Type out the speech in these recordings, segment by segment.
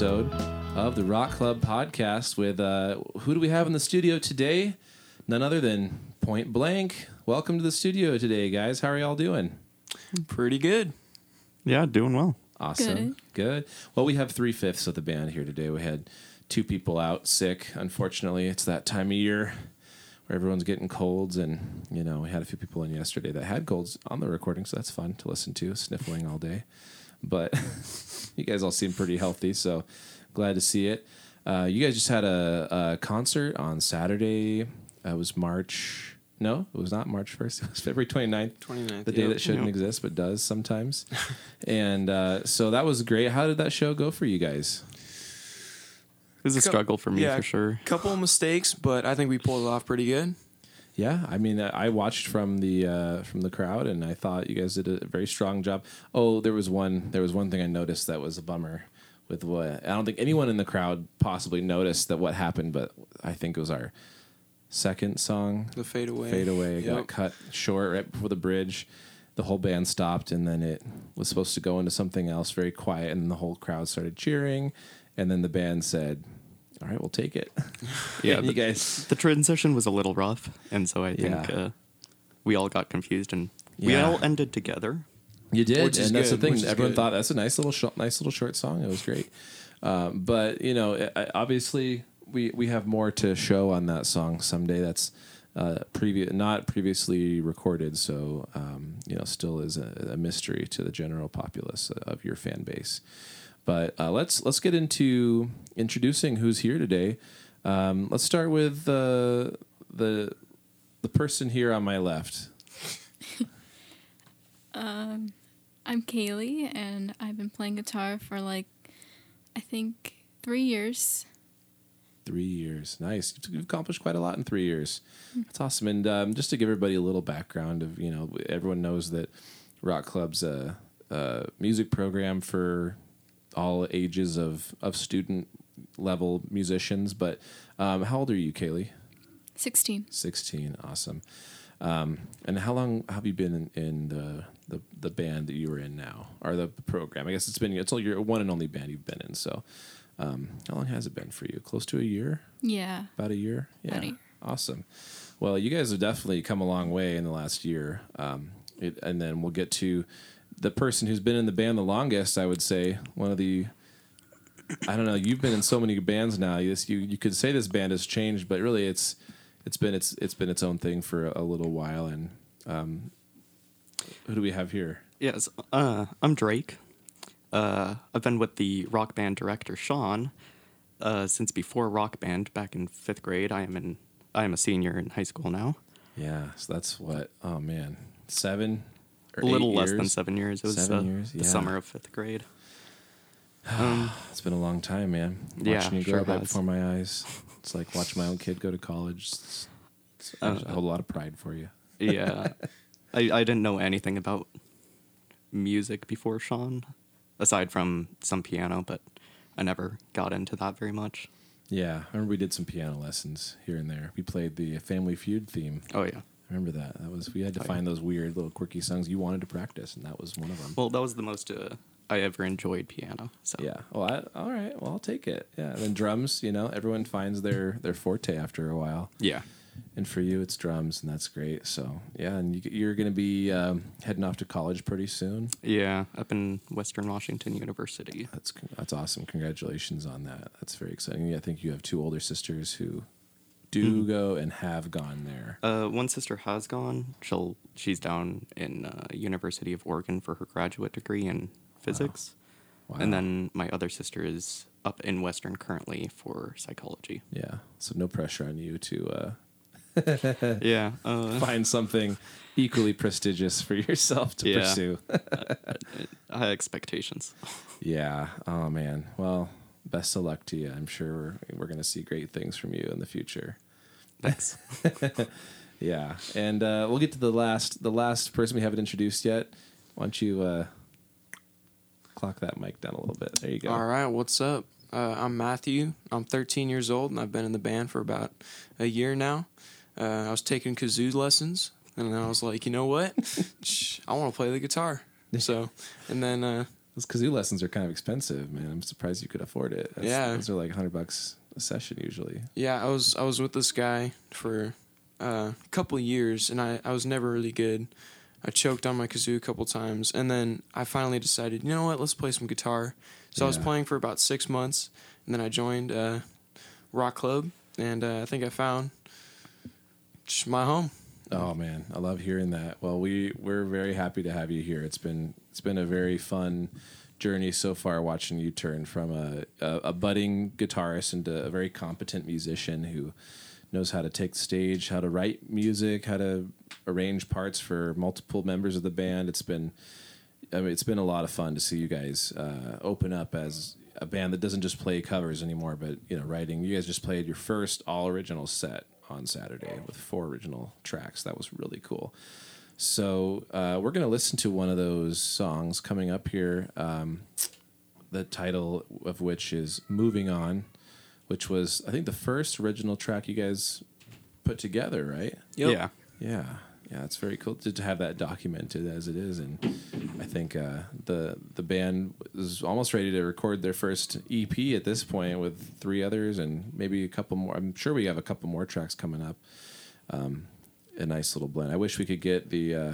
episode of the Rock Club podcast with uh, who do we have in the studio today? None other than Point Blank. Welcome to the studio today, guys. How are y'all doing? Pretty good. Yeah, doing well. Awesome. Good. Well, we have three fifths of the band here today. We had two people out sick. Unfortunately, it's that time of year where everyone's getting colds, and you know we had a few people in yesterday that had colds on the recording, so that's fun to listen to, sniffling all day. But you guys all seem pretty healthy, so glad to see it. Uh, you guys just had a, a concert on Saturday. Uh, it was March. No, it was not March 1st. It was February 29th. 29th, The day yep. that shouldn't Yep. exist but does sometimes. and uh, so that was great. How did that show go for you guys? It was a Cou- struggle for me yeah, for sure. Couple of mistakes, but I think we pulled it off pretty good. Yeah, I mean, uh, I watched from the uh, from the crowd, and I thought you guys did a very strong job. Oh, there was one there was one thing I noticed that was a bummer. With what I don't think anyone in the crowd possibly noticed that what happened, but I think it was our second song, The fade away. Fade Away, got cut short right before the bridge. The whole band stopped, and then it was supposed to go into something else very quiet, and the whole crowd started cheering, and then the band said, "All right, we'll take it." Yeah, you the, guys. the transition was a little rough, and so I think Yeah. uh, we all got confused, and we all ended together. You did, and that's good, the thing. Everyone good. thought that's a nice little, sh- nice little short song. It was great, um, but you know, I- I- obviously, we we have more to show on that song someday. That's uh, previous, not previously recorded, so um, you know, still is a, a mystery to the general populace of your fan base. But uh, let's let's get into introducing who's here today. Um, let's start with uh, the the person here on my left. I'm Kaylee, and I've been playing guitar for like, I think, three years. Three years, nice. You've accomplished quite a lot in three years. That's awesome. And um, just to give everybody a little background of, you know, everyone knows that Rock Club's a, a music program for all ages of of student level musicians. But um, how old are you, Kaylee? 16. Sixteen. Awesome. Um, and how long have you been in, in the, the the band that you were in now, or the program? I guess it's been it's all your one and only band you've been in. So, um, how long has it been for you? Close to a year. Yeah. About a year? Yeah. About a year. Awesome. Well, you guys have definitely come a long way in the last year. Um, it, and then we'll get to the person who's been in the band the longest, I would say. One of the, I don't know, you've been in so many bands now. You, you, you could say this band has changed, but really it's, it's been its, it's been its own thing for a, little while. And um, who do we have here? Yes, uh, I'm Drake. Uh, I've been with the rock band director Sean uh, since before rock band, back in fifth grade. I am in. I am a senior in high school now. Yeah. So that's what, oh man, seven A little less than seven years. It was Seven uh, years? the summer of fifth grade. It's been a long time, man. Yeah, Watching you sure grow right before my eyes. It's like watching my own kid go to college. It's, it's, Uh, a lot of pride for you. yeah, I, I didn't know anything about music before Sean, aside from some piano, but I never got into that very much. Yeah, I remember we did some piano lessons here and there. We played the Family Feud theme. Oh yeah. I remember that. That was we had to Oh, find those weird little quirky songs you wanted to practice, and that was one of them. Well, that was the most uh, I ever enjoyed piano. So yeah. Well, I, all right. Well, I'll take it. Yeah. And then drums. You know, everyone finds their their forte after a while. yeah. And for you, it's drums, and that's great. So yeah, and you, you're going to be um, heading off to college pretty soon. Yeah, up in Western Washington University. That's that's awesome. Congratulations on that. That's very exciting. I think you have two older sisters who do go and have gone there. Uh, one sister has gone. She'll she's down in uh, University of Oregon for her graduate degree in physics, Wow. and then my other sister is up in Western currently for psychology. Yeah. So no pressure on you to uh, yeah, uh, find something equally prestigious for yourself to Yeah. pursue. high expectations. yeah. Oh man. Well, best of luck to you. I'm sure we're we're going to see great things from you in the future. Thanks. Yeah. And uh, we'll get to the last the last person we haven't introduced yet. Why don't you uh, clock that mic down a little bit? There you go. All right, what's up? Uh, I'm Matthew. I'm 13 years old, and I've been in the band for about a year now. Uh, I was taking kazoo lessons, and then I was like, you know what? I want to play the guitar. So, and then uh, Those kazoo lessons are kind of expensive, man. I'm surprised you could afford it. That's- Yeah. those are like hundred bucks a session usually. Yeah, I was I was with this guy for uh, a couple years, and I, I was never really good. I choked on my kazoo a couple times, and then I finally decided, you know what, let's play some guitar. So I was playing for about six months, and then I joined uh, Rock Club, and uh, I think I found my home. Oh man, I love hearing that. Well, we we're very happy to have you here. It's been it's been a very fun journey so far watching you turn from a a, a budding guitarist into a very competent musician who knows how to take the stage, how to write music, how to arrange parts for multiple members of the band. It's been I mean, it's been a lot of fun to see you guys uh, open up as a band that doesn't just play covers anymore, but you know, writing. You guys just played your first all original set on Saturday with four original tracks. That was really cool. So uh, we're gonna listen to one of those songs coming up here. Um, the title of which is "Moving On," which was I think the first original track you guys put together, right? Yep. Yeah. Yeah, yeah, it's very cool to, to have that documented as it is, and I think uh, the the band is almost ready to record their first EP at this point with three others and maybe a couple more. I'm sure we have a couple more tracks coming up. Um, a nice little blend. I wish we could get the uh,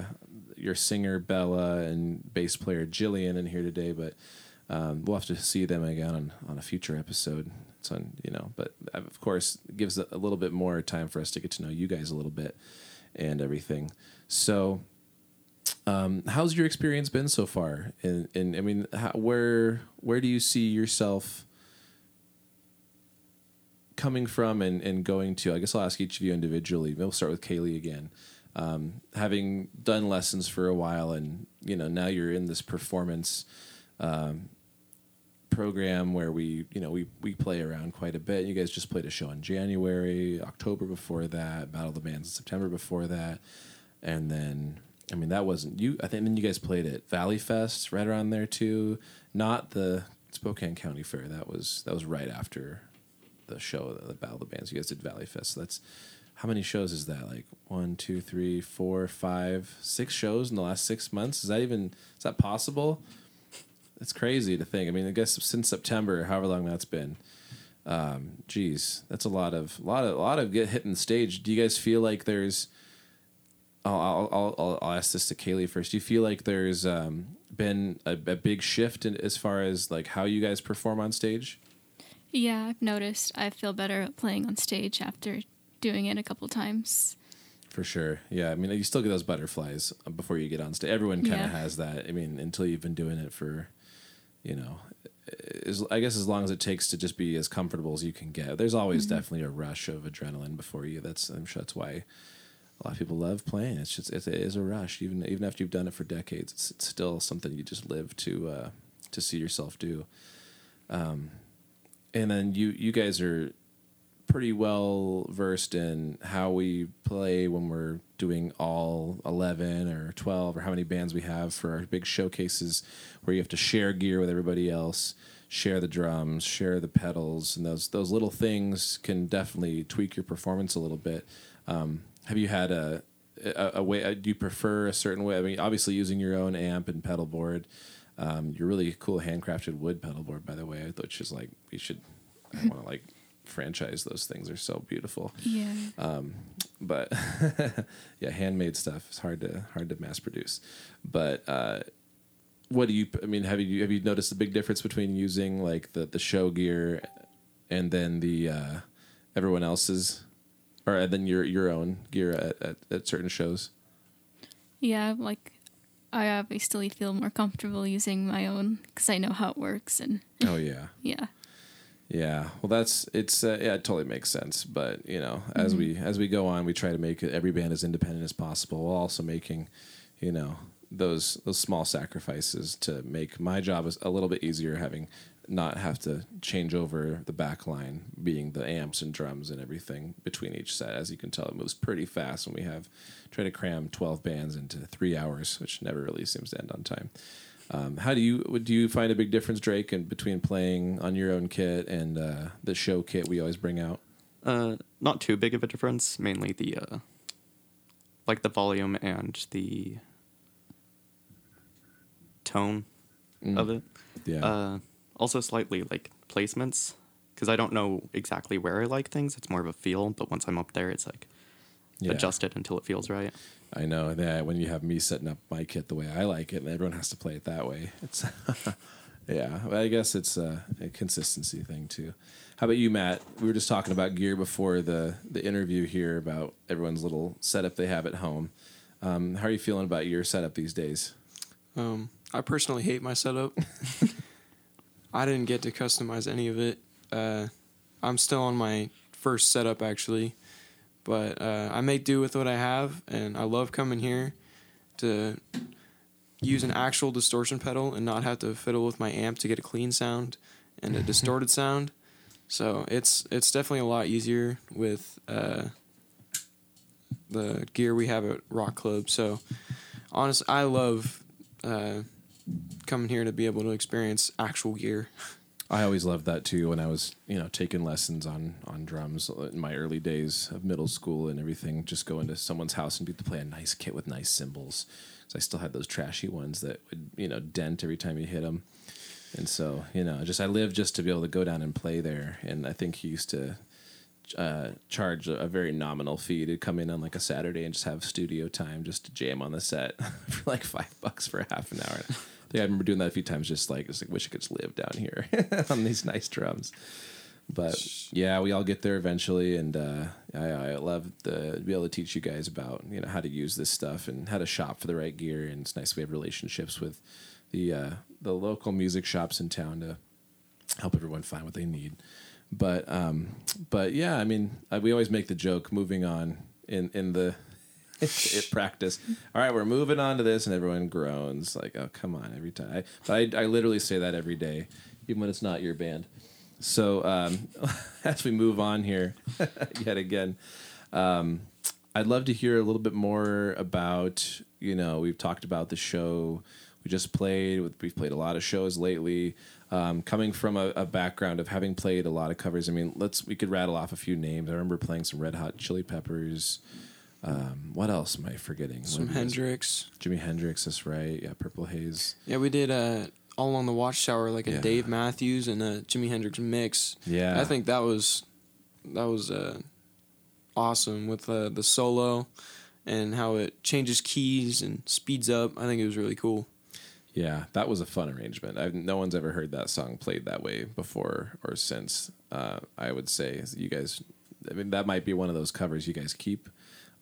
your singer Bella and bass player Jillian in here today, but um, we'll have to see them again on, on a future episode. It's on you know, but uh, of course it gives a, little bit more time for us to get to know you guys a little bit and everything. So, um, how's your experience been so far? And, and I mean, how, where where do you see yourself coming from and, and going to? I guess I'll ask each of you individually. We'll start with Kaylee again. Um, having done lessons for a while, and you know now you're in this performance um, program where we you know we we play around quite a bit. You guys just played a show in January, October before that, Battle of the Bands in September before that, and then I mean that wasn't you. I think then you guys played at Valley Fest right around there too. Not the Spokane County Fair. That was that was right after the show, the Battle of the Bands. You guys did Valley Fest. So that's how many shows is that? Like one, two, three, four, five, six shows in the last six months. Is that even is that possible? It's crazy to think. I mean, I guess since September, however long that's been. Um, geez, that's a lot of lot of a lot of get hitting the stage. Do you guys feel like there's? I'll I'll, I'll- I'll ask this to Kaylee first. Do you feel like there's um, been a, a big shift in, as far as like how you guys perform on stage? Yeah, I've noticed I feel better playing on stage after doing it a couple times. For sure. Yeah. I mean, you still get those butterflies before you get on stage. Everyone kind of Yeah. has that. I mean, until you've been doing it for, you know, as, I guess as long as it takes to just be as comfortable as you can get. There's always definitely a rush of adrenaline before you. That's I'm sure that's why a lot of people love playing. It's just it is a rush. Even even after you've done it for decades, it's, it's still something you just live to uh, to see yourself do. Um, and then you you guys are pretty well versed in how we play when we're doing all 11 or 12 or how many bands we have for our big showcases where you have to share gear with everybody else share the drums share the pedals and those those little things can definitely tweak your performance a little bit. Um, have you had a, a, a way uh, do you prefer a certain way? I mean obviously using your own amp and pedal board. Um, your really cool handcrafted wood pedal board by the way which is like you should i want to like franchise those things. They're so beautiful. Yeah. but yeah handmade stuff is hard to hard to mass produce. But uh what do you i mean have you have you noticed a big difference between using like the the show gear and then the uh everyone else's or then your your own gear at, at, at certain shows? Yeah, like I obviously feel more comfortable using my own because I know how it works and oh yeah. Yeah. Yeah, well, that's it's uh, yeah, it totally makes sense. But you know, as we as we go on, we try to make every band as independent as possible, while also making, you know, those those small sacrifices to make my job is a little bit easier, having not have to change over the back line, being the amps and drums and everything between each set. As you can tell, it moves pretty fast when we have try to cram twelve bands into three hours, which never really seems to end on time. Um, how do you do you find a big difference, Drake, in between playing on your own kit and uh, the show kit we always bring out? Uh, not too big of a difference. Mainly the uh, like the volume and the tone. of it. Yeah. Uh, also, slightly like placements because I don't know exactly where I like things. It's more of a feel, but once I'm up there, it's like Yeah. adjust it until it feels right. I know that when you have me setting up my kit the way I like it, and everyone has to play it that way. It's yeah. But I guess it's a, a consistency thing too. How about you, Matt? We were just talking about gear before the the interview here about everyone's little setup they have at home. Um, how are you feeling about your setup these days? Um, I personally hate my setup. I didn't get to customize any of it. Uh, I'm still on my first setup actually, but uh, I make do with what I have, and I love coming here to use an actual distortion pedal and not have to fiddle with my amp to get a clean sound and a distorted sound. So it's it's definitely a lot easier with uh, the gear we have at Rock Club. So honestly, I love uh, coming here to be able to experience actual gear. I always loved that too when I was, you know, taking lessons on on drums in my early days of middle school and everything. Just go into someone's house and be to play a nice kit with nice cymbals. So I still had those trashy ones that would, you know, dent every time you hit them. And so, you know, just I lived just to be able to go down and play there. And I think he used to uh, charge a, a very nominal fee to come in on like a Saturday and just have studio time just to jam on the set for like five bucks for half an hour. Think I remember doing that a few times. Just like, just like wish I could just live down here on these nice drums. But yeah, we all get there eventually, and uh, I, I love the, be able to teach you guys about you know how to use this stuff and how to shop for the right gear. And it's nice we have relationships with the uh, the local music shops in town to help everyone find what they need. But um, but yeah, I mean, I, we always make the joke moving on in in the it practice. All right, we're moving on to this, and everyone groans like, "Oh, come on!" Every time, I, I, I literally say that every day, even when it's not your band. So um, as we move on here, yet again, um, I'd love to hear a little bit more about. You know, we've talked about the show we just played. We've played a lot of shows lately. Um, coming from a, a background of having played a lot of covers, I mean, let's we could rattle off a few names. I remember playing some Red Hot Chili Peppers. Um, what else am I forgetting? Some Hendrix. Jimi Hendrix, that's right. Yeah, Purple Haze. Yeah, we did uh, all along the Watchtower, like a Yeah. Dave Matthews and a Jimi Hendrix mix. Yeah, I think that was that was uh, awesome with uh, the solo and how it changes keys and speeds up. I think it was really cool. Yeah, that was a fun arrangement. I've, no one's ever heard that song played that way before or since. Uh, I would say you guys. I mean, that might be one of those covers you guys keep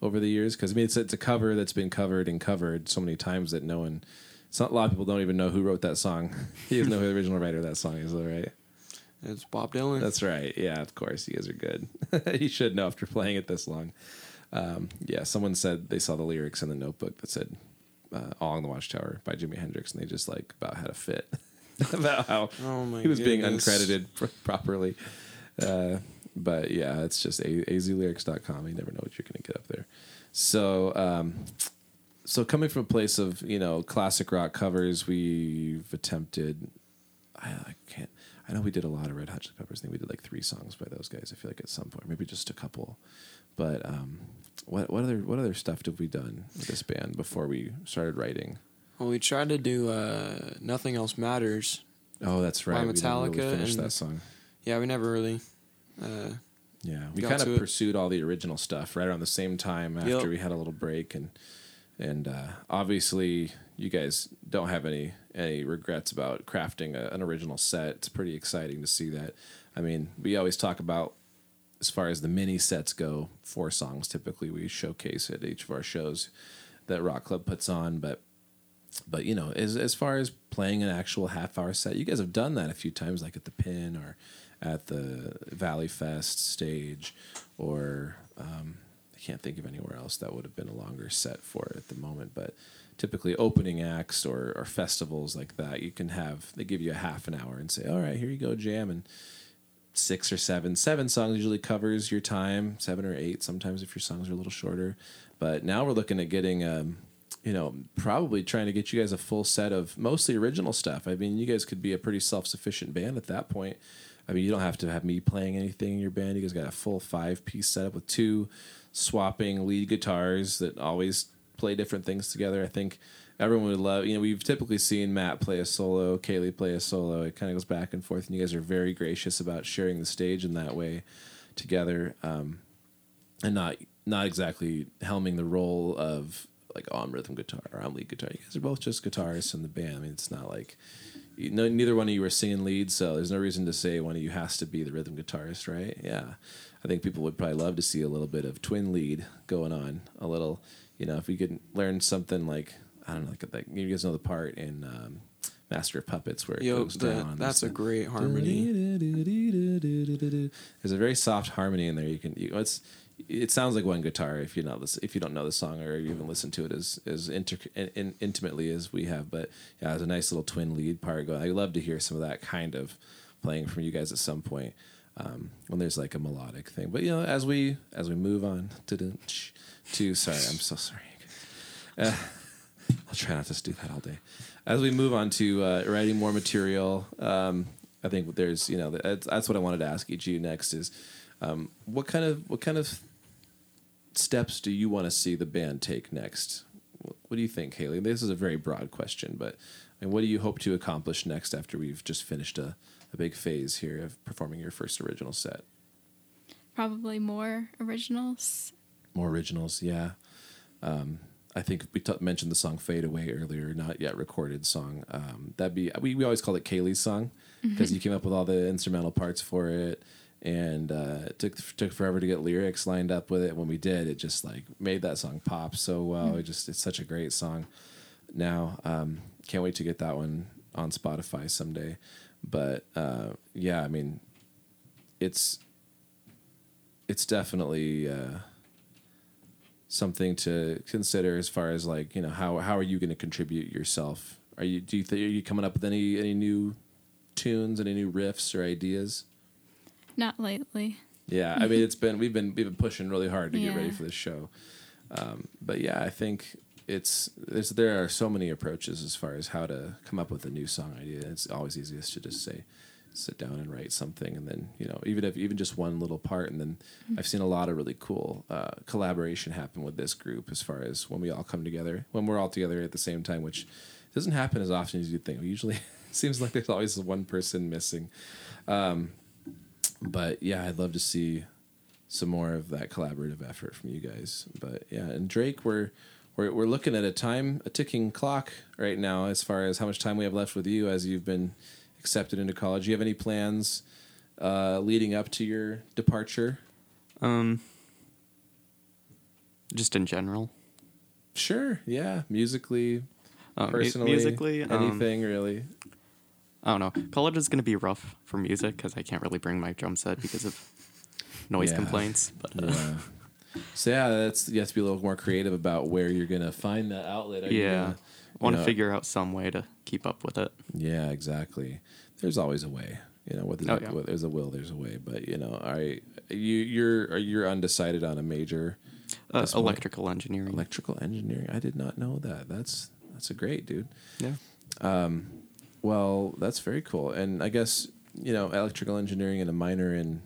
over the years because I mean, it's it's a cover that's been covered and covered so many times that no one. Not, a lot of people don't even know who wrote that song. you even know who the original writer of that song is, though, right? It's Bob Dylan. That's right. Yeah, of course. You guys are good. you should know after playing it this long. Um, yeah, someone said they saw the lyrics in the notebook that said uh, All on the Watchtower by Jimi Hendrix, and they just like about had a fit about how oh he was being uncredited pr- properly. Uh, but yeah, it's just a- azlyrics.com. You never know what you're going to get up there. So, um, so coming from a place of you know classic rock covers, we've attempted. I, I can't. I know we did a lot of Red Hot Chili Peppers. I think we did like three songs by those guys. I feel like at some point, maybe just a couple. But um, what what other what other stuff have we done with this band before we started writing? Well, we tried to do uh, Nothing Else Matters. Oh, that's right. By we never really Metallica finished and- that song. Yeah, we never really. Uh, Yeah, we kind of it. pursued all the original stuff right around the same time after Yep. we had a little break, and and uh, obviously you guys don't have any any regrets about crafting a, an original set. It's pretty exciting to see that. I mean, we always talk about as far as the mini sets go, four songs typically we showcase at each of our shows that Rock Club puts on, but but you know, as as far as playing an actual half hour set, you guys have done that a few times, like at the Pin or at the Valley Fest stage, or um, I can't think of anywhere else that would have been a longer set for it at the moment. But typically, opening acts or or festivals like that, you can have they give you a half an hour and say, "All right, here you go, jam," and six or seven. Seven songs usually covers your time. Seven or eight sometimes if your songs are a little shorter. But now we're looking at getting, um, you know, probably trying to get you guys a full set of mostly original stuff. I mean, you guys could be a pretty self sufficient band at that point. I mean, you don't have to have me playing anything in your band. You guys got a full five piece setup with two swapping lead guitars that always play different things together. I think everyone would love. You know, we've typically seen Matt play a solo, Kaylee play a solo. It kind of goes back and forth, and you guys are very gracious about sharing the stage in that way together, um, and not not exactly helming the role of like, oh, I'm rhythm guitar or I'm lead guitar. You guys are both just guitarists in the band. I mean, it's not like know, neither one of you are singing lead, so there's no reason to say one of you has to be the rhythm guitarist, right? Yeah, I think people would probably love to see a little bit of twin lead going on. A little, you know, if we could learn something like I don't know, like, like you guys know the part in um, Master of Puppets where it Yo, goes that- down. that's a great harmony. There's a very soft harmony in there. You can, you, it's, it sounds like one guitar if you know this, if you don't know the song or you listened to it as as inter, in, in, intimately as we have. But yeah, there's a nice little twin lead part going. I love to hear some of that kind of playing from you guys at some point um, when there's like a melodic thing. But you know, as we as we move on to to sorry, I'm so sorry. Uh, I'll try not to do that all day. As we move on to uh, writing more material, um, I think there's you know that's, that's what I wanted to ask each of you next is um, what kind of what kind of steps do you want to see the band take next? What, do you think, Haley? This is a very broad question, but I mean, what do you hope to accomplish next after we've just finished a, a big phase here of performing your first original set? Probably more originals. More originals, yeah. Um, I think we t- mentioned the song "Fade Away" earlier, not yet recorded song. Um, that'd be we, we always call it Kaylee's song because you came up with all the instrumental parts for it, and uh, it took took forever to get lyrics lined up with it. When we did, it just like made that song pop so well. It just it's such a great song. Now, um, can't wait to get that one on Spotify someday. But uh, yeah, I mean, it's it's definitely. Uh, something to consider as far as like you know how how are you going to contribute yourself are you do you think are you coming up with any any new tunes any new riffs or ideas Not lately. yeah i mean it's been we've been we've been pushing really hard to get ready for this show. Um, but yeah i think it's there's there are so many approaches as far as how to come up with a new song idea. It's always easiest to just say sit down and write something and then you know even if even just one little part. And then i've seen a lot of really cool uh, collaboration happen with this group as far as when we all come together when we're all together at the same time which doesn't happen as often as you'd think. Usually seems like there's always one person missing. Um, but yeah i'd love to see some more of that collaborative effort from you guys but yeah and drake we're we're, we're looking at a time a ticking clock right now as far as how much time we have left with you as you've been accepted into college. Do you have any plans uh, leading up to your departure? Um, just in general. Sure. Yeah. Musically, Uh, mu- personally, musically, um, anything really. I don't know. College is going to be rough for music because I can't really bring my drum set because of noise Yeah. complaints. But uh, Yeah. so yeah, that's you have to be a little more creative about where you're gonna find that outlet. Are yeah, want to figure out some way to keep up with it. Yeah, exactly. There's always a way. You know, whether Oh, there's, yeah. whether there's a will, there's a way. But you know, I you you're you're undecided on a major Uh, electrical engineering. electrical engineering. I did not know that. That's that's a great dude. yeah. Well, that's very cool. And I guess, you know, electrical engineering and a minor in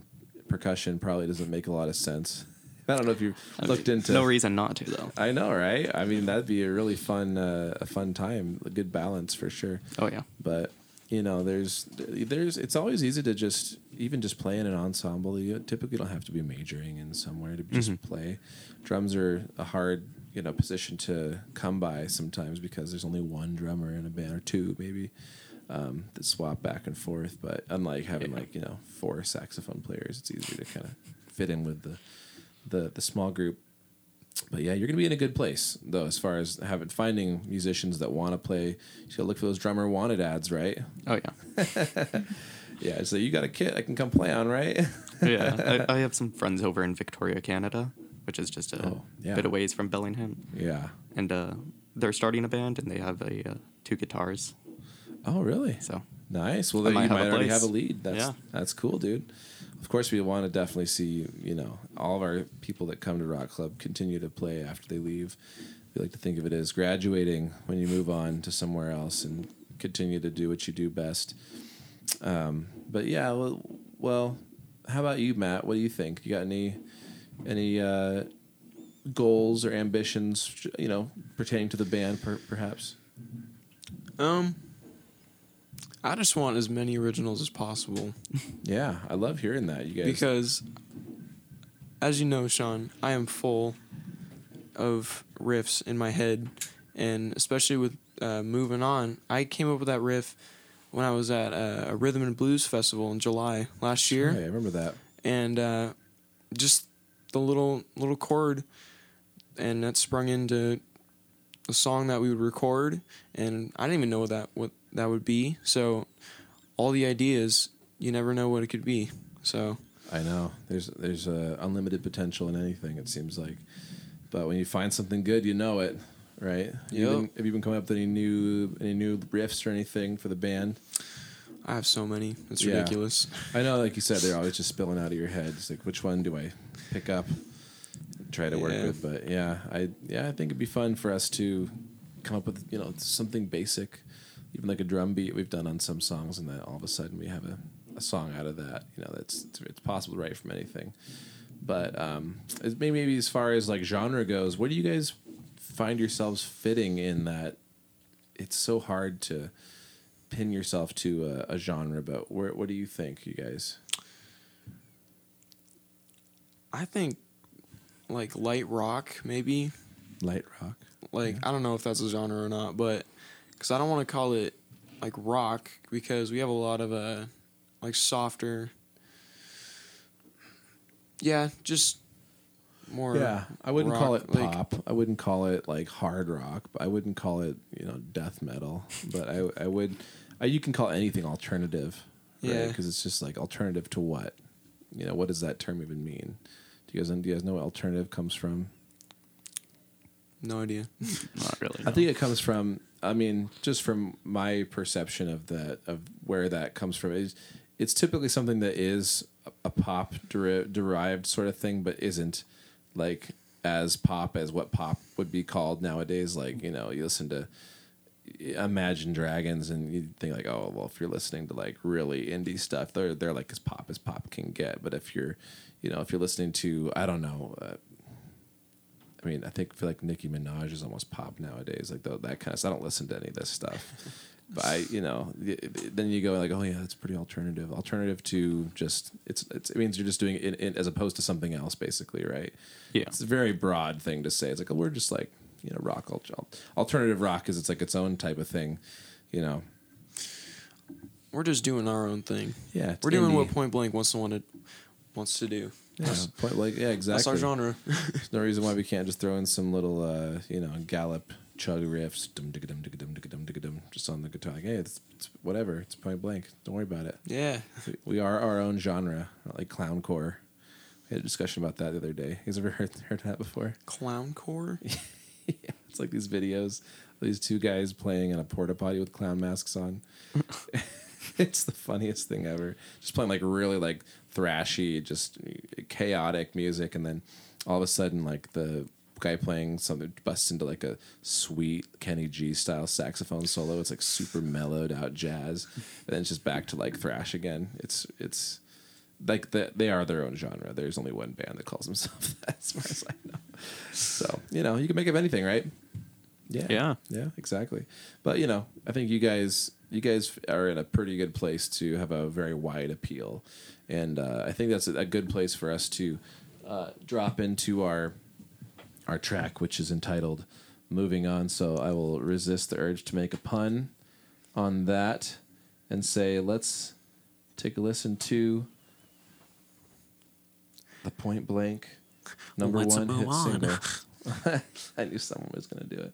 percussion probably doesn't make a lot of sense. I don't know if you looked into No reason not to though. I know, right? I mean, that'd be a really fun uh, a fun time, a good balance for sure. Oh yeah. But, you know, there's there's it's always easy to just even just play in an ensemble. You typically don't have to be majoring in somewhere to just play. Drums are a hard, you know, position to come by sometimes because there's only one drummer in a band or two maybe um, that swap back and forth. But unlike having Yeah. like you know four saxophone players, it's easier to kind of fit in with the the the small group. But yeah, you're gonna be in a good place though, as far as having finding musicians that want to play. You gotta look for those drummer wanted ads, right? Oh yeah. Yeah, so you got a kit I can come play on, right? yeah. I, I have some friends over in Victoria, Canada, which is just a Oh, yeah. bit of ways from Bellingham, yeah. and uh, they're starting a band and they have a uh, two guitars. Oh, really? So Nice. Well, then might you have might a already place. have a lead. That's Yeah. that's cool, dude. Of course, we want to definitely see you know all of our people that come to Rock Club continue to play after they leave. We like to think of it as graduating when you move on to somewhere else and continue to do what you do best. Um, but yeah, well, well, how about you, Matt? What do you think? You got any any uh, goals or ambitions, you know, pertaining to the band, per- perhaps? Um, I just want as many originals as possible Yeah, I love hearing that. You guys, because, as you know, Sean, I am full of riffs in my head, and especially with uh, moving on, I came up with that riff when I was at uh, a rhythm and blues festival in July last year. Hey, I remember that. and uh, just the little little chord, and that sprung into a song that we would record, and I didn't even know that what that would be. So all the ideas, you never know what it could be. So I know there's there's uh, unlimited potential in anything. It seems like, but when you find something good, you know it, right? You been- have you been coming up with any new any new riffs or anything for the band? I have so many, it's Yeah. ridiculous. I know, like you said, they're always just spilling out of your head. It's like, which one do I pick up, try to work Yeah. with? But yeah, I yeah, I think it'd be fun for us to come up with you know something basic, even like a drum beat we've done on some songs, and then all of a sudden we have a, a song out of that. You know, that's it's, it's possible to write from anything. But um, maybe maybe as far as like genre goes, where do you guys find yourselves fitting in that? It's so hard to pin yourself to a, a genre, but where, what do you think, you guys? I think like light rock, maybe. Light rock. Like I don't know if that's a genre or not, but because I don't want to call it like rock because we have a lot of uh like softer. Yeah, just more. Yeah, I wouldn't call it like- pop. I wouldn't call it like hard rock. But I wouldn't call it you know death metal. But I I would. I, you can call anything alternative. Yeah. Because it's just like alternative to what? You know, what does that term even mean? Do you guys do you guys know what alternative comes from? No idea. Not really. I think it comes from. I mean, just from my perception of that, of where that comes from, is it's typically something that is a, pop deri- derived sort of thing, but isn't like as pop as what pop would be called nowadays. Like you know, you listen to Imagine Dragons, and you think like, oh, well, if you're listening to like really indie stuff, they're they're like as pop as pop can get. But if you're, you know, if you're listening to, I don't know. Uh, I mean, I think feel like Nicki Minaj is almost pop nowadays, like tho- that kind of. stuff. I don't listen to any of this stuff, but I, you know, then you go like, oh yeah, that's pretty alternative. Alternative to just it's, it's it means you're just doing it in, in, as opposed to something else, basically, right? Yeah. it's a very broad thing to say. It's like oh, we're just like you know, rock alternative rock is it's like its own type of thing, you know. We're just doing our own thing. Yeah, We're doing what. Point Blank wants to want to wants to do. Yeah, like yeah, exactly. That's our genre. There's no reason why we can't just throw in some little, uh, you know, gallop chug riffs, dum digga dum digga dum digga dum digga dum, just on the guitar. Like, hey, it's, it's whatever. It's point blank. Don't worry about it. yeah. We are our own genre, not like clowncore. We had a discussion about that the other day. You guys ever heard heard that before? Clowncore. yeah, it's like these videos, these two guys playing in a porta potty with clown masks on. it's the funniest thing ever. Just playing like really like thrashy, just chaotic music, and then all of a sudden, like the guy playing something busts into like a sweet Kenny G style saxophone solo. It's like super mellowed out jazz, and then it's just back to like thrash again. It's it's like the, they are their own genre. There's only one band that calls themselves that, as far as I know. So you know, you can make of anything, right? Yeah, Yeah. yeah, exactly. But you know, I think you guys, you guys are in a pretty good place to have a very wide appeal, and uh, I think that's a, a good place for us to uh, drop into our our track, which is entitled "Moving On." So I will resist the urge to make a pun on that and say, let's take a listen to the Point Blank number one hit on. single. I knew someone was going to do it.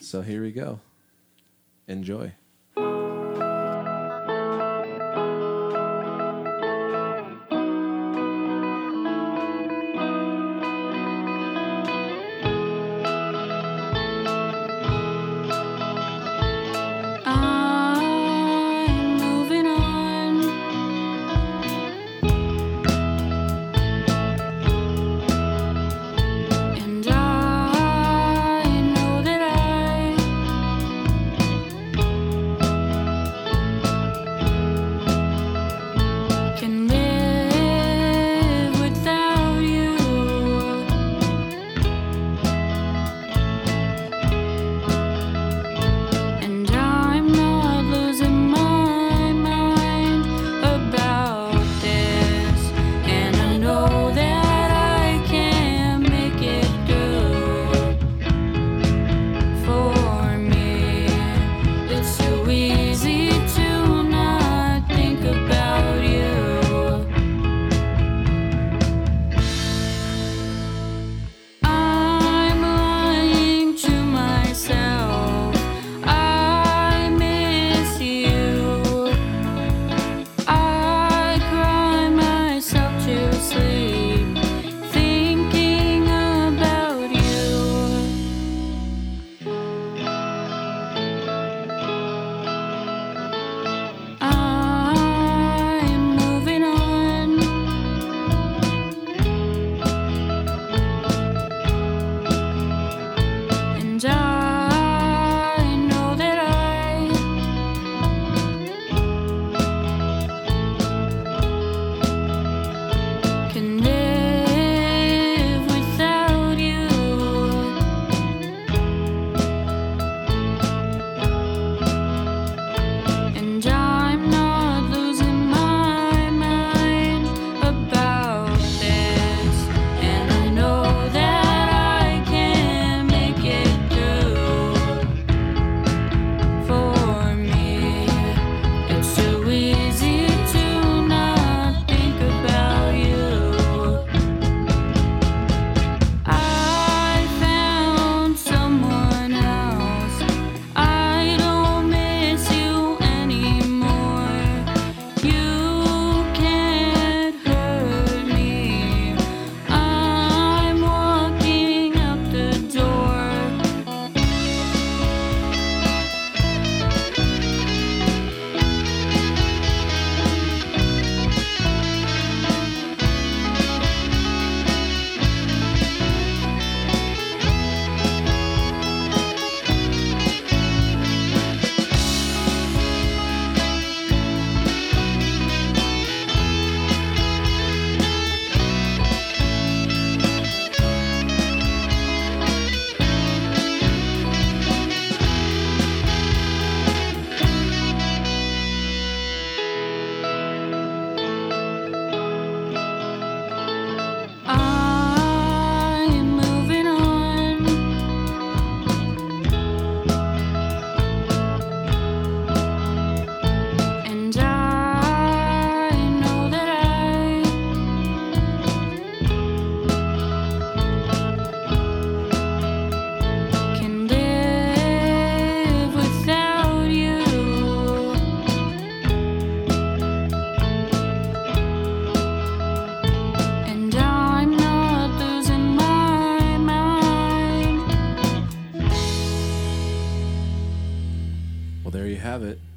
So here we go. Enjoy.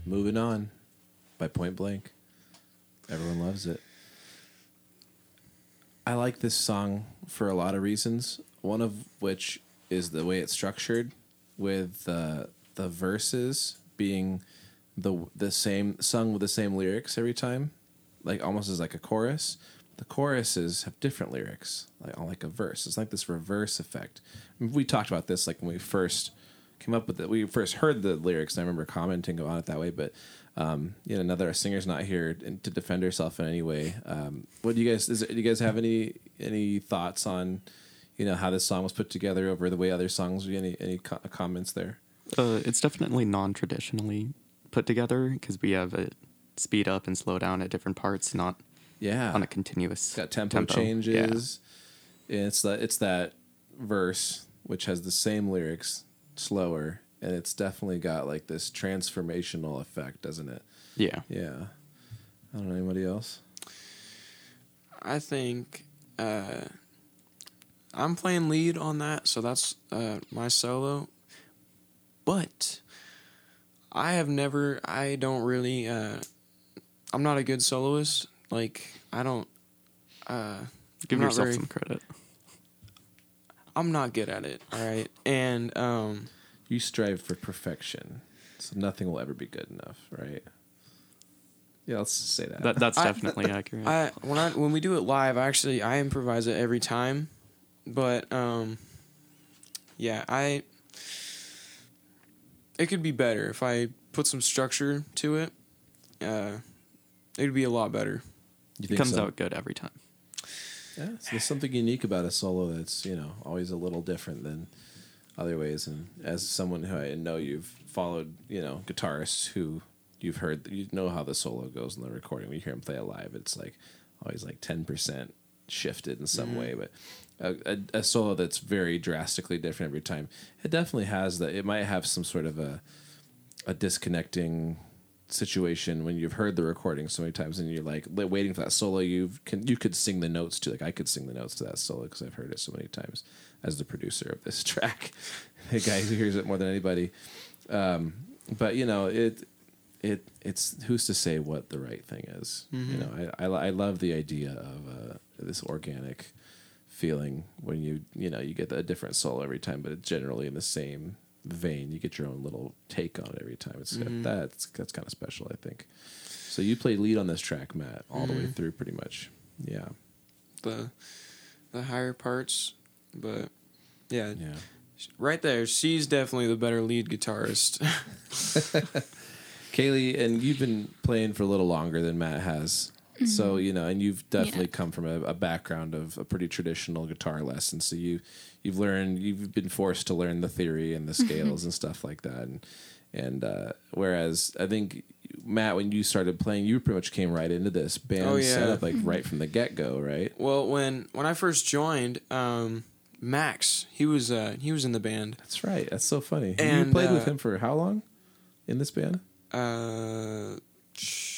Moving on by Point Blank. Everyone loves it. I like this song for a lot of reasons. One of which is the way it's structured, with uh, the verses being the the same sung with the same lyrics every time, like almost as like a chorus. The choruses have different lyrics, like like a verse. It's like this reverse effect. We talked about this like when we first came up with it. We first heard the lyrics. And I remember commenting on it that way, but um, you know, another singer's not here to defend herself in any way. Um, what do you guys? Is do you guys have any any thoughts on, you know, how this song was put together over the way other songs? Any any co- comments there? Uh, it's definitely non-traditionally put together because we have it speed up and slow down at different parts, not Yeah, on a continuous it's got tempo, Yeah. changes. And it's that it's that verse which has the same lyrics, slower, and it's definitely got like this transformational effect, doesn't it? Yeah. Yeah. I don't know anybody else. I think uh, I'm playing lead on that, so that's uh, my solo. But I have never, I don't really, uh, I'm not a good soloist. Like, I don't, uh, Give yourself very- some credit. I'm not good at it, all right? And, um, You strive for perfection, so nothing will ever be good enough, right? Yeah, let's say that. That that's I- definitely accurate. I when I when we do it live, I actually I improvise it every time, but um, yeah, I it could be better if I put some structure to it. Uh, it'd be a lot better. you it comes so? out good every time. Yeah, so there's something unique about a solo that's you know always a little different than other ways. And as someone who I know you've followed, you know, guitarists who you've heard, you know how the solo goes in the recording. When you hear them play it live, it's like always like ten percent shifted in some mm-hmm. way, but. A, a, a solo that's very drastically different every time. It definitely has that. It might have some sort of a a disconnecting situation when you've heard the recording so many times and you're like waiting for that solo you can you could sing the notes to like I could sing the notes to that solo because I've heard it so many times as the producer of this track the guy who hears it more than anybody. Um, but you know it it it's who's to say what the right thing is? You know I, I I love the idea of uh, this organic feeling when you you know you get a different solo every time but it's generally in the same vein. You get your own little take on it every time. It's mm-hmm. that's that's kind of special i think. So you played lead on this track matt all the way mm-hmm. through pretty much. Yeah. The the higher parts, but yeah, yeah. Right there, she's definitely the better lead guitarist. kaylee and you've been playing for a little longer than matt has so you know and you've definitely Yeah. come from a, a background of a pretty traditional guitar lesson so you you've learned you've been forced to learn the theory and the scales and stuff like that and and uh, whereas I think Matt, when you started playing, you pretty much came right into this band Oh, yeah. setup like right from the get go, right? well, when when I first joined, um, Max, he was uh, he was in the band. That's right. That's so funny. And you And, played with uh, him for how long in this band? Uh, sh-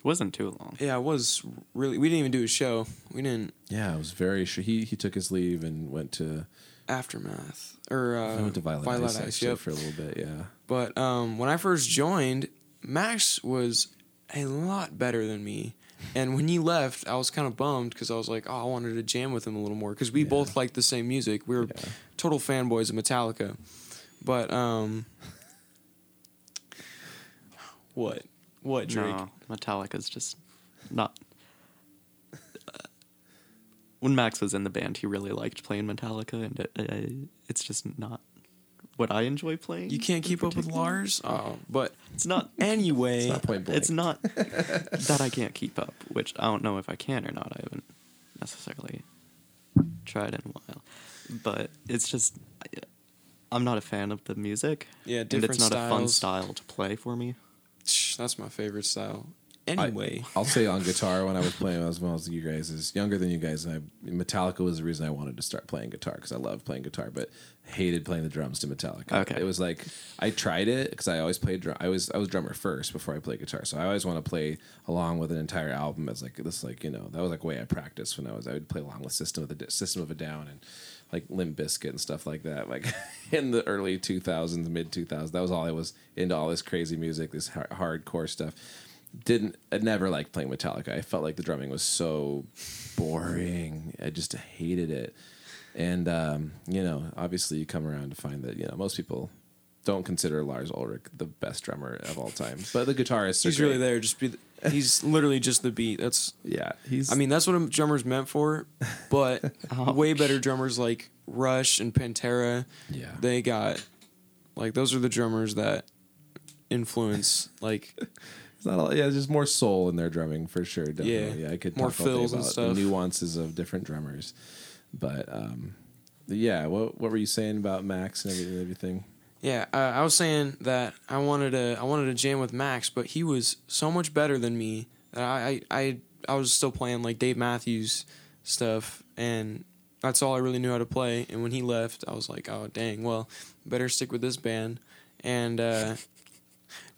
It wasn't too long. yeah, it was really. We didn't even do a show. We didn't Yeah, it was very sure. He he took his leave and went to aftermath or uh, I went to Violet, Violet Ice, Ice, actually yep. for a little bit. Yeah. But um, when I first joined, Max was a lot better than me. And when he left, I was kind of bummed because I was like, oh, I wanted to jam with him a little more because we both liked the same music. We were Yeah. total fanboys of Metallica. But um, what? What Drake? No, Metallica's just not. uh, when Max was in the band, he really liked playing Metallica, and it, uh, it's just not what I enjoy playing. You can't keep up with. Lars. Oh, but It's not. anyway, It's not point blank. It's not that I can't keep up, which I don't know if I can or not. I haven't necessarily tried in a while, but it's just I- I'm not a fan of the music. Yeah, different and it's not a fun style to play for me. That's my favorite style. Anyway, I, will say on guitar when I was playing when I was, when I was you guys is younger than you guys. And I, Metallica was the reason I wanted to start playing guitar because I love playing guitar, but hated playing the drums to Metallica. Okay. it was like I tried it because I always played drum. I was I was drummer first before I played guitar, so I always want to play along with an entire album as like this like you know that was like way I practiced when I was I would play along with System of the System of a Down and like Limp Bizkit and stuff like that. Like in the early 2000s, mid 2000s, that was all I was into all this crazy music, this hard, hardcore stuff. Didn't I never liked playing Metallica. I felt like the drumming was so boring. I just hated it. And um, you know, obviously, you come around to find that you know most people don't consider Lars Ulrich the best drummer of all time, but the guitarist. he's really there. Just be. He's literally just the beat. That's. Yeah, he's. I mean, that's what a drummer's meant for. But Ouch. way better drummers like Rush and Pantera. yeah, They got, like, those are the drummers that influence like It's not all, yeah, there's just more soul in their drumming for sure. Definitely. Yeah. Yeah, I could More talk all day fills and stuff. the nuances of different drummers, but um, yeah. What what were you saying about Max and everything? Yeah, uh, I was saying that I wanted to I wanted to jam with Max, but he was so much better than me that I I I, I was still playing like Dave Matthews stuff, and that's all I really knew how to play. And when he left, I was like, oh dang, well, better stick with this band. And uh,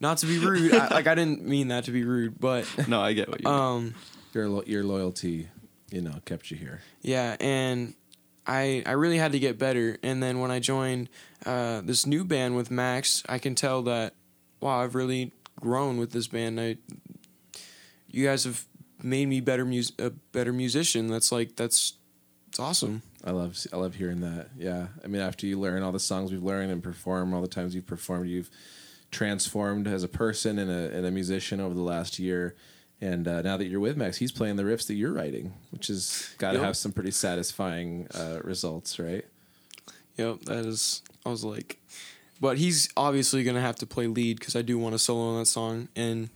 not to be rude, I, like I didn't mean that to be rude, but No, I get what you mean. um, Your lo- your loyalty, you know, kept you here. Yeah, and I I really had to get better. And then when I joined uh, this new band with Max, I can tell that wow, I've really grown with this band. I you guys have made me better mus- a better musician. That's like that's it's awesome. I love I love hearing that. Yeah, I mean, after you learn all the songs we've learned and perform all the times you've performed, you've transformed as a person and a and a musician over the last year. And uh, now that you're with Max, he's playing the riffs that you're writing, which has got to Yep. have some pretty satisfying uh, results, right? Yep, that is. I was like, but he's obviously gonna have to play lead because I do want to solo on that song. And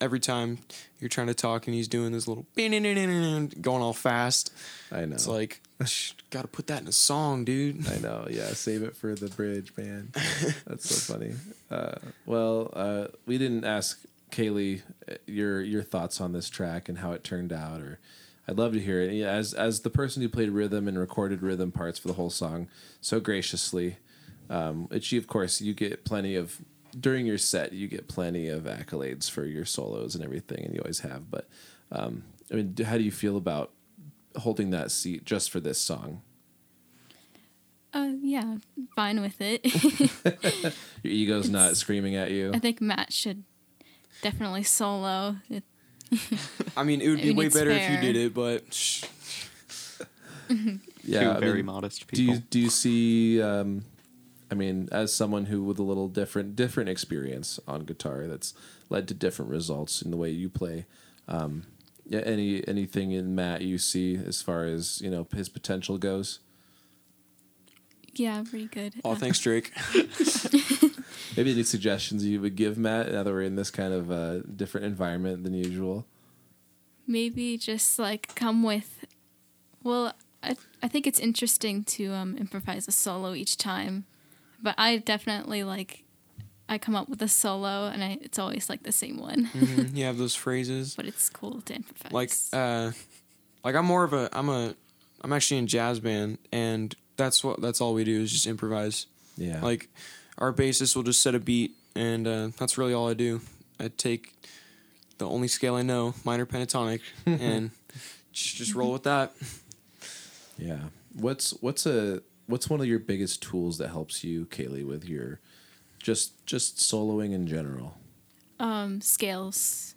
every time you're trying to talk and he's doing this little going all fast, I know. it's like, got to put that in a song, dude. I know. Yeah, save it for the bridge, man. That's so funny. Uh, well, uh, we didn't ask Kaylee uh, your your thoughts on this track and how it turned out, or I'd love to hear it. Yeah, as as the person who played rhythm and recorded rhythm parts for the whole song so graciously, um, which you, of course you get plenty of during your set. You get plenty of accolades for your solos and everything, and you always have. But um, I mean, how do you feel about holding that seat just for this song? Uh, yeah, fine with it. Your ego's not screaming at you. I think Matt should definitely solo. It, I mean, it would be way it's better if you did it, but shh. yeah, Two I very mean, modest do you do you see? Um, I mean, as someone who with a little different different experience on guitar, that's led to different results in the way you play. Um, yeah, any anything in Matt you see as far as you know his potential goes? yeah, pretty good. Oh, Uh, thanks, Drake. Maybe any suggestions you would give Matt now that we're in this kind of uh, different environment than usual? maybe just like come with well I, I think it's interesting to um, improvise a solo each time but i definitely like i come up with a solo and I, it's always like the same one. Mhm, You have those phrases, but it's cool to improvise. Like, uh, like I'm more of a, I'm a, I'm actually in jazz band, and that's what, that's all we do is just improvise. Yeah, Like, our bassist will just set a beat, and uh, that's really all I do. I take the only scale I know, minor pentatonic, and just just roll with that. Yeah. What's what's a what's one of your biggest tools that helps you, Kaylee, with your just just soloing in general? um scales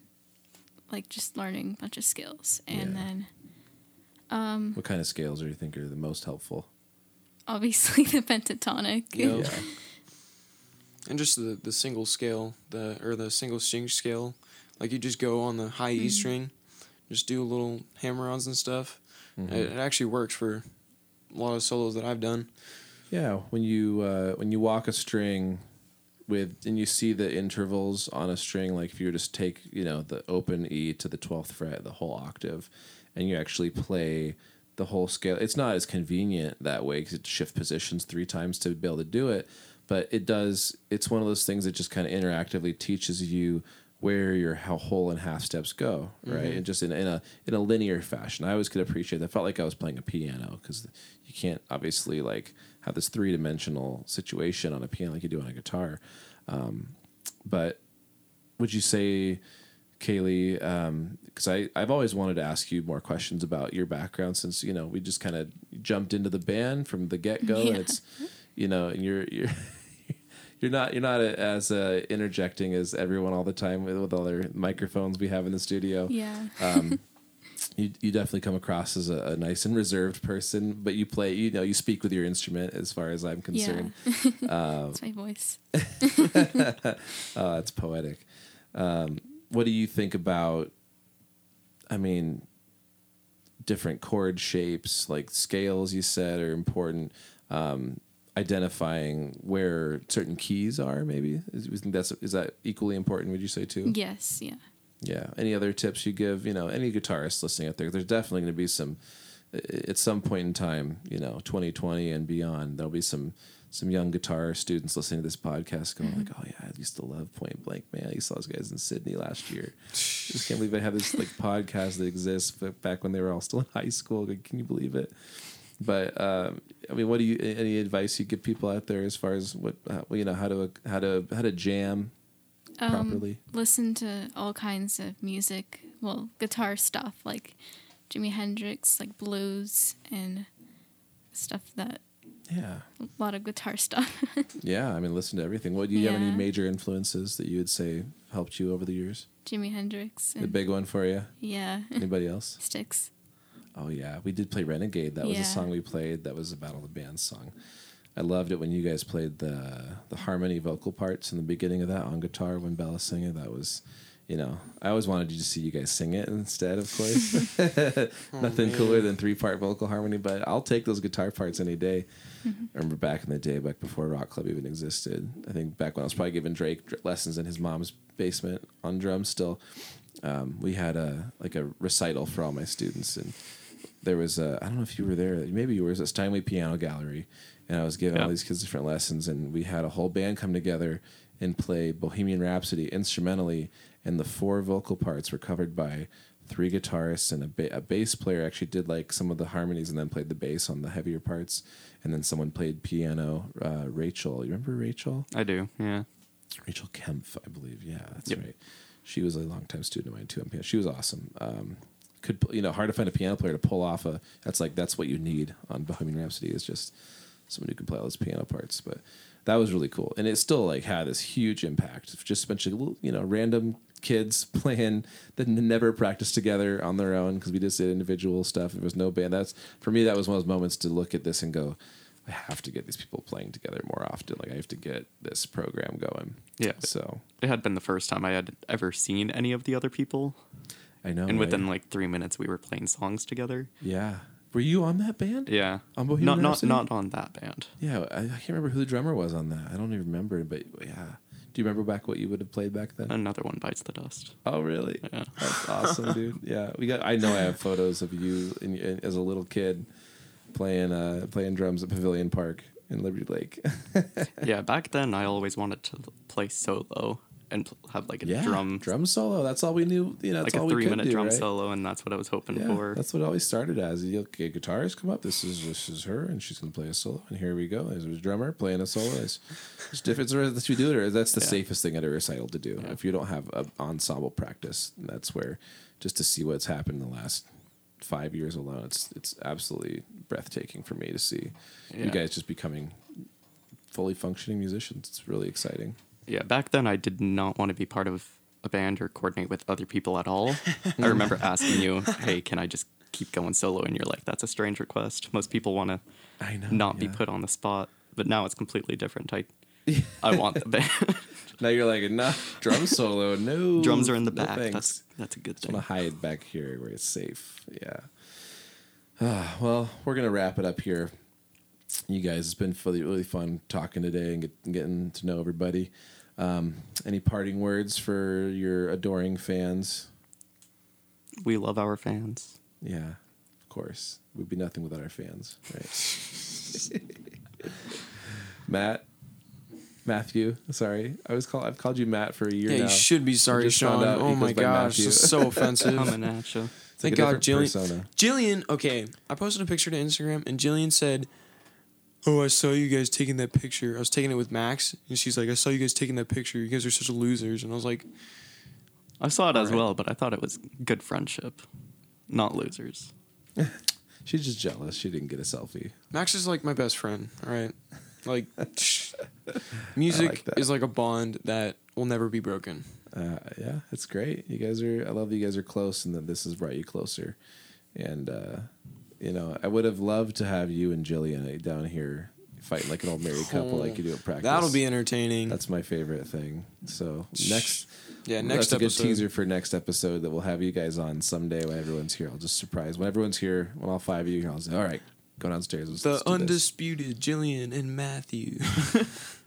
like just learning a bunch of scales, and Yeah. then um What kind of scales do you think are the most helpful? obviously the pentatonic Yep. Yeah. And just the the single scale, the or the single string scale, like you just go on the high E string, just do little hammer-ons and stuff. Mm-hmm. It, it actually works for a lot of solos that I've done. Yeah, when you uh, when you walk a string with and you see the intervals on a string, like if you just take you know the open E to the twelfth fret, the whole octave, and you actually play the whole scale, it's not as convenient that way because it shift positions three times to be able to do it. But it does. It's one of those things that just kind of interactively teaches you where your how whole and half steps go, right? And just in, in a in a linear fashion. I always could appreciate that. I felt like I was playing a piano because you can't obviously like have this three dimensional situation on a piano like you do on a guitar. Um, but would you say, Kaylee? Because I I've always wanted to ask you more questions about your background since you know we just kind of jumped into the band from the get go, and Yeah. it's you know and you're you're. You're not you're not as uh, interjecting as everyone all the time with, with all their microphones we have in the studio. Yeah. Um, you you definitely come across as a, a nice and reserved person, but you play you know you speak with your instrument as far as I'm concerned. Yeah. It's my voice. Oh, that's poetic. Um, what do you think about? I mean, different chord shapes, like scales. You said are important. Um, identifying where certain keys are, maybe. Is, think that's is that equally important? Would you say too? Yes. Yeah. Yeah. Any other tips you give? You know, any guitarists listening out there? There's definitely going to be some. At some point in time, you know, 2020 and beyond, there'll be some some young guitar students listening to this podcast going like, "Oh yeah, I used to love Point Blank, man. I saw those guys in Sydney last year. Just can't believe I have this like podcast that exists but back when they were all still in high school. Like, Can you believe it?" But um, I mean, what do you? Any advice you give people out there as far as what uh, you know how to how to how to jam Um, properly? listen to all kinds of music. Well, guitar stuff like Jimi Hendrix, like blues and stuff that Yeah. a lot of guitar stuff. Yeah, I mean, listen to everything. What do you have any major influences that you would say helped you over the years? Jimi Hendrix. The big one for you. yeah. Anybody else? Styx. Oh yeah, we did play Renegade. That was a song we played. That was a Battle of the Bands song. I loved it when you guys played the the harmony vocal parts in the beginning of that on guitar when Bella sang it. That was, you know, I always wanted to just see you guys sing it instead. Of course, nothing cooler than three part vocal harmony. But I'll take those guitar parts any day. I remember back in the day, back before Rock Club even existed. I think back when I was probably giving Drake lessons in his mom's basement on drums. Still, um, we had a like a recital for all my students, and there was a I don't know if you were there. Maybe you were. at Steinway Piano Gallery, and I was giving all these kids different lessons, and we had a whole band come together and play Bohemian Rhapsody instrumentally, and the four vocal parts were covered by three guitarists and a, ba- a bass player actually did like some of the harmonies and then played the bass on the heavier parts and then someone played piano uh, rachel you remember rachel I do. Yeah. Rachel Kempf, I believe. Yeah, that's Yep. right. She was a longtime student of mine too on piano. She was awesome. Um, could you know hard to find a piano player to pull off a. That's like that's what you need on Bohemian Rhapsody is just someone who can play all those piano parts. But that was really cool, and it still like had this huge impact. Just a bunch of little, you know random kids playing that never practiced together on their own because we just did individual stuff. There was no band. That's for me. That was one of those moments to look at this and go. I have to get these people playing together more often. Like I have to get this program going. Yeah. So It had been the first time I had ever seen any of the other people, I know. and within like three minutes, we were playing songs together. yeah, were you on that band? Yeah. On Bohemian not not not on that band. Yeah, I, I can't remember who the drummer was on that. I don't even remember, but yeah. Do you remember back what you would have played back then? Another one bites the dust. oh, really? Yeah. That's awesome, dude. Yeah, we got. I know I have photos of you in, in, as a little kid playing uh, playing drums at Pavilion Park in Liberty Lake. yeah, back then I always wanted to play solo and have like a yeah, drum, drum solo. That's all we knew. You know, that's like all a we three minute do, drum right? solo, and that's what I was hoping Yeah, for. that's what it always started as. You- Okay, guitarist come up. This is this is her, and she's gonna play a solo. And here we go. There's a drummer playing a solo. It's, it's different. That you do it, or that's the Yeah. safest thing at a recital to do. If you don't have an ensemble practice, that's where just to see what's happened in the last five years alone. It's it's absolutely breathtaking for me to see you guys just becoming fully functioning musicians. It's really exciting. Yeah, back then I did not want to be part of a band or coordinate with other people at all. I remember asking you, "Hey, can I just keep going solo?" And you're like, "That's a strange request. Most people want to I know. not be put on the spot." But now it's completely different. I I want the band. Now you're like, nah, drum solo. No, Drums are in the no back. thanks. that's that's a good thing. I want to hide back here where it's safe. Yeah. Ah, well, we're gonna wrap it up here. You guys, it's been really, really fun talking today and get, getting to know everybody. Um, any parting words for your adoring fans? We love our fans. Yeah, of course. We'd be nothing without our fans, right? Matt, Matthew. Sorry, I was call I've called you Matt for a year Yeah, now. you should be sorry, Sean. out he Oh my gosh, this is so offensive. Coming at you. It's like Thank God, Jillian. persona. Jillian, okay, I posted a picture to Instagram, and Jillian said, "Oh, I saw you guys taking that picture. I was taking it with Max, and she's like, I saw you guys taking that picture. You guys are such losers." And I was like, I saw it as Alright. well, but I thought it was good friendship, not losers. She's just jealous. She didn't get a selfie. Max is like my best friend. All right, like music like that. is like a bond that will never be broken. Uh, yeah, it's great. You guys are. I love that you guys are close, and that this has brought you closer. And uh, you know, I would have loved to have you and Jillian down here fighting like an old married couple, like you do at practice. That'll be entertaining. That's my favorite thing. So next, yeah, next that's a good teaser for next episode that we'll have you guys on someday when everyone's here. I'll just surprise when everyone's here. When all five of you, here, I'll say, "All right, go downstairs." Let's, The let's do this." undisputed Jillian and Matthew.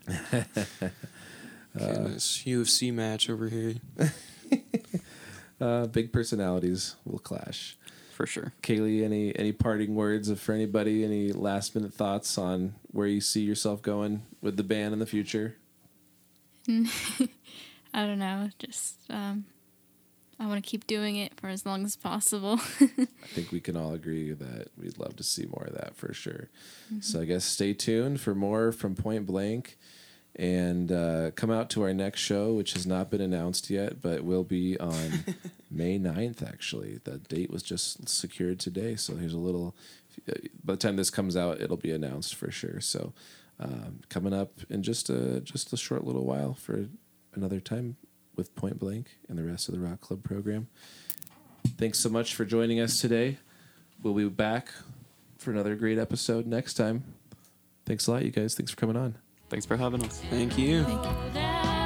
Goodness, UFC match over here. uh, big personalities will clash. For sure. Kaylee, any any parting words for anybody? Any last minute thoughts on where you see yourself going with the band in the future? I don't know. Just um, I want to keep doing it for as long as possible. I think we can all agree that we'd love to see more of that for sure. So I guess stay tuned for more from Point Blank and uh, come out to our next show, which has not been announced yet, but will be on May 9th, actually. The date was just secured today. So here's a little, by the time this comes out, it'll be announced for sure. So um, coming up in just a, just a short little while for another time with Point Blank and the rest of the Rock Club program. Thanks so much for joining us today. We'll be back for another great episode next time. Thanks a lot, you guys. Thanks for coming on. Thanks for having us. Thank you. Thank you.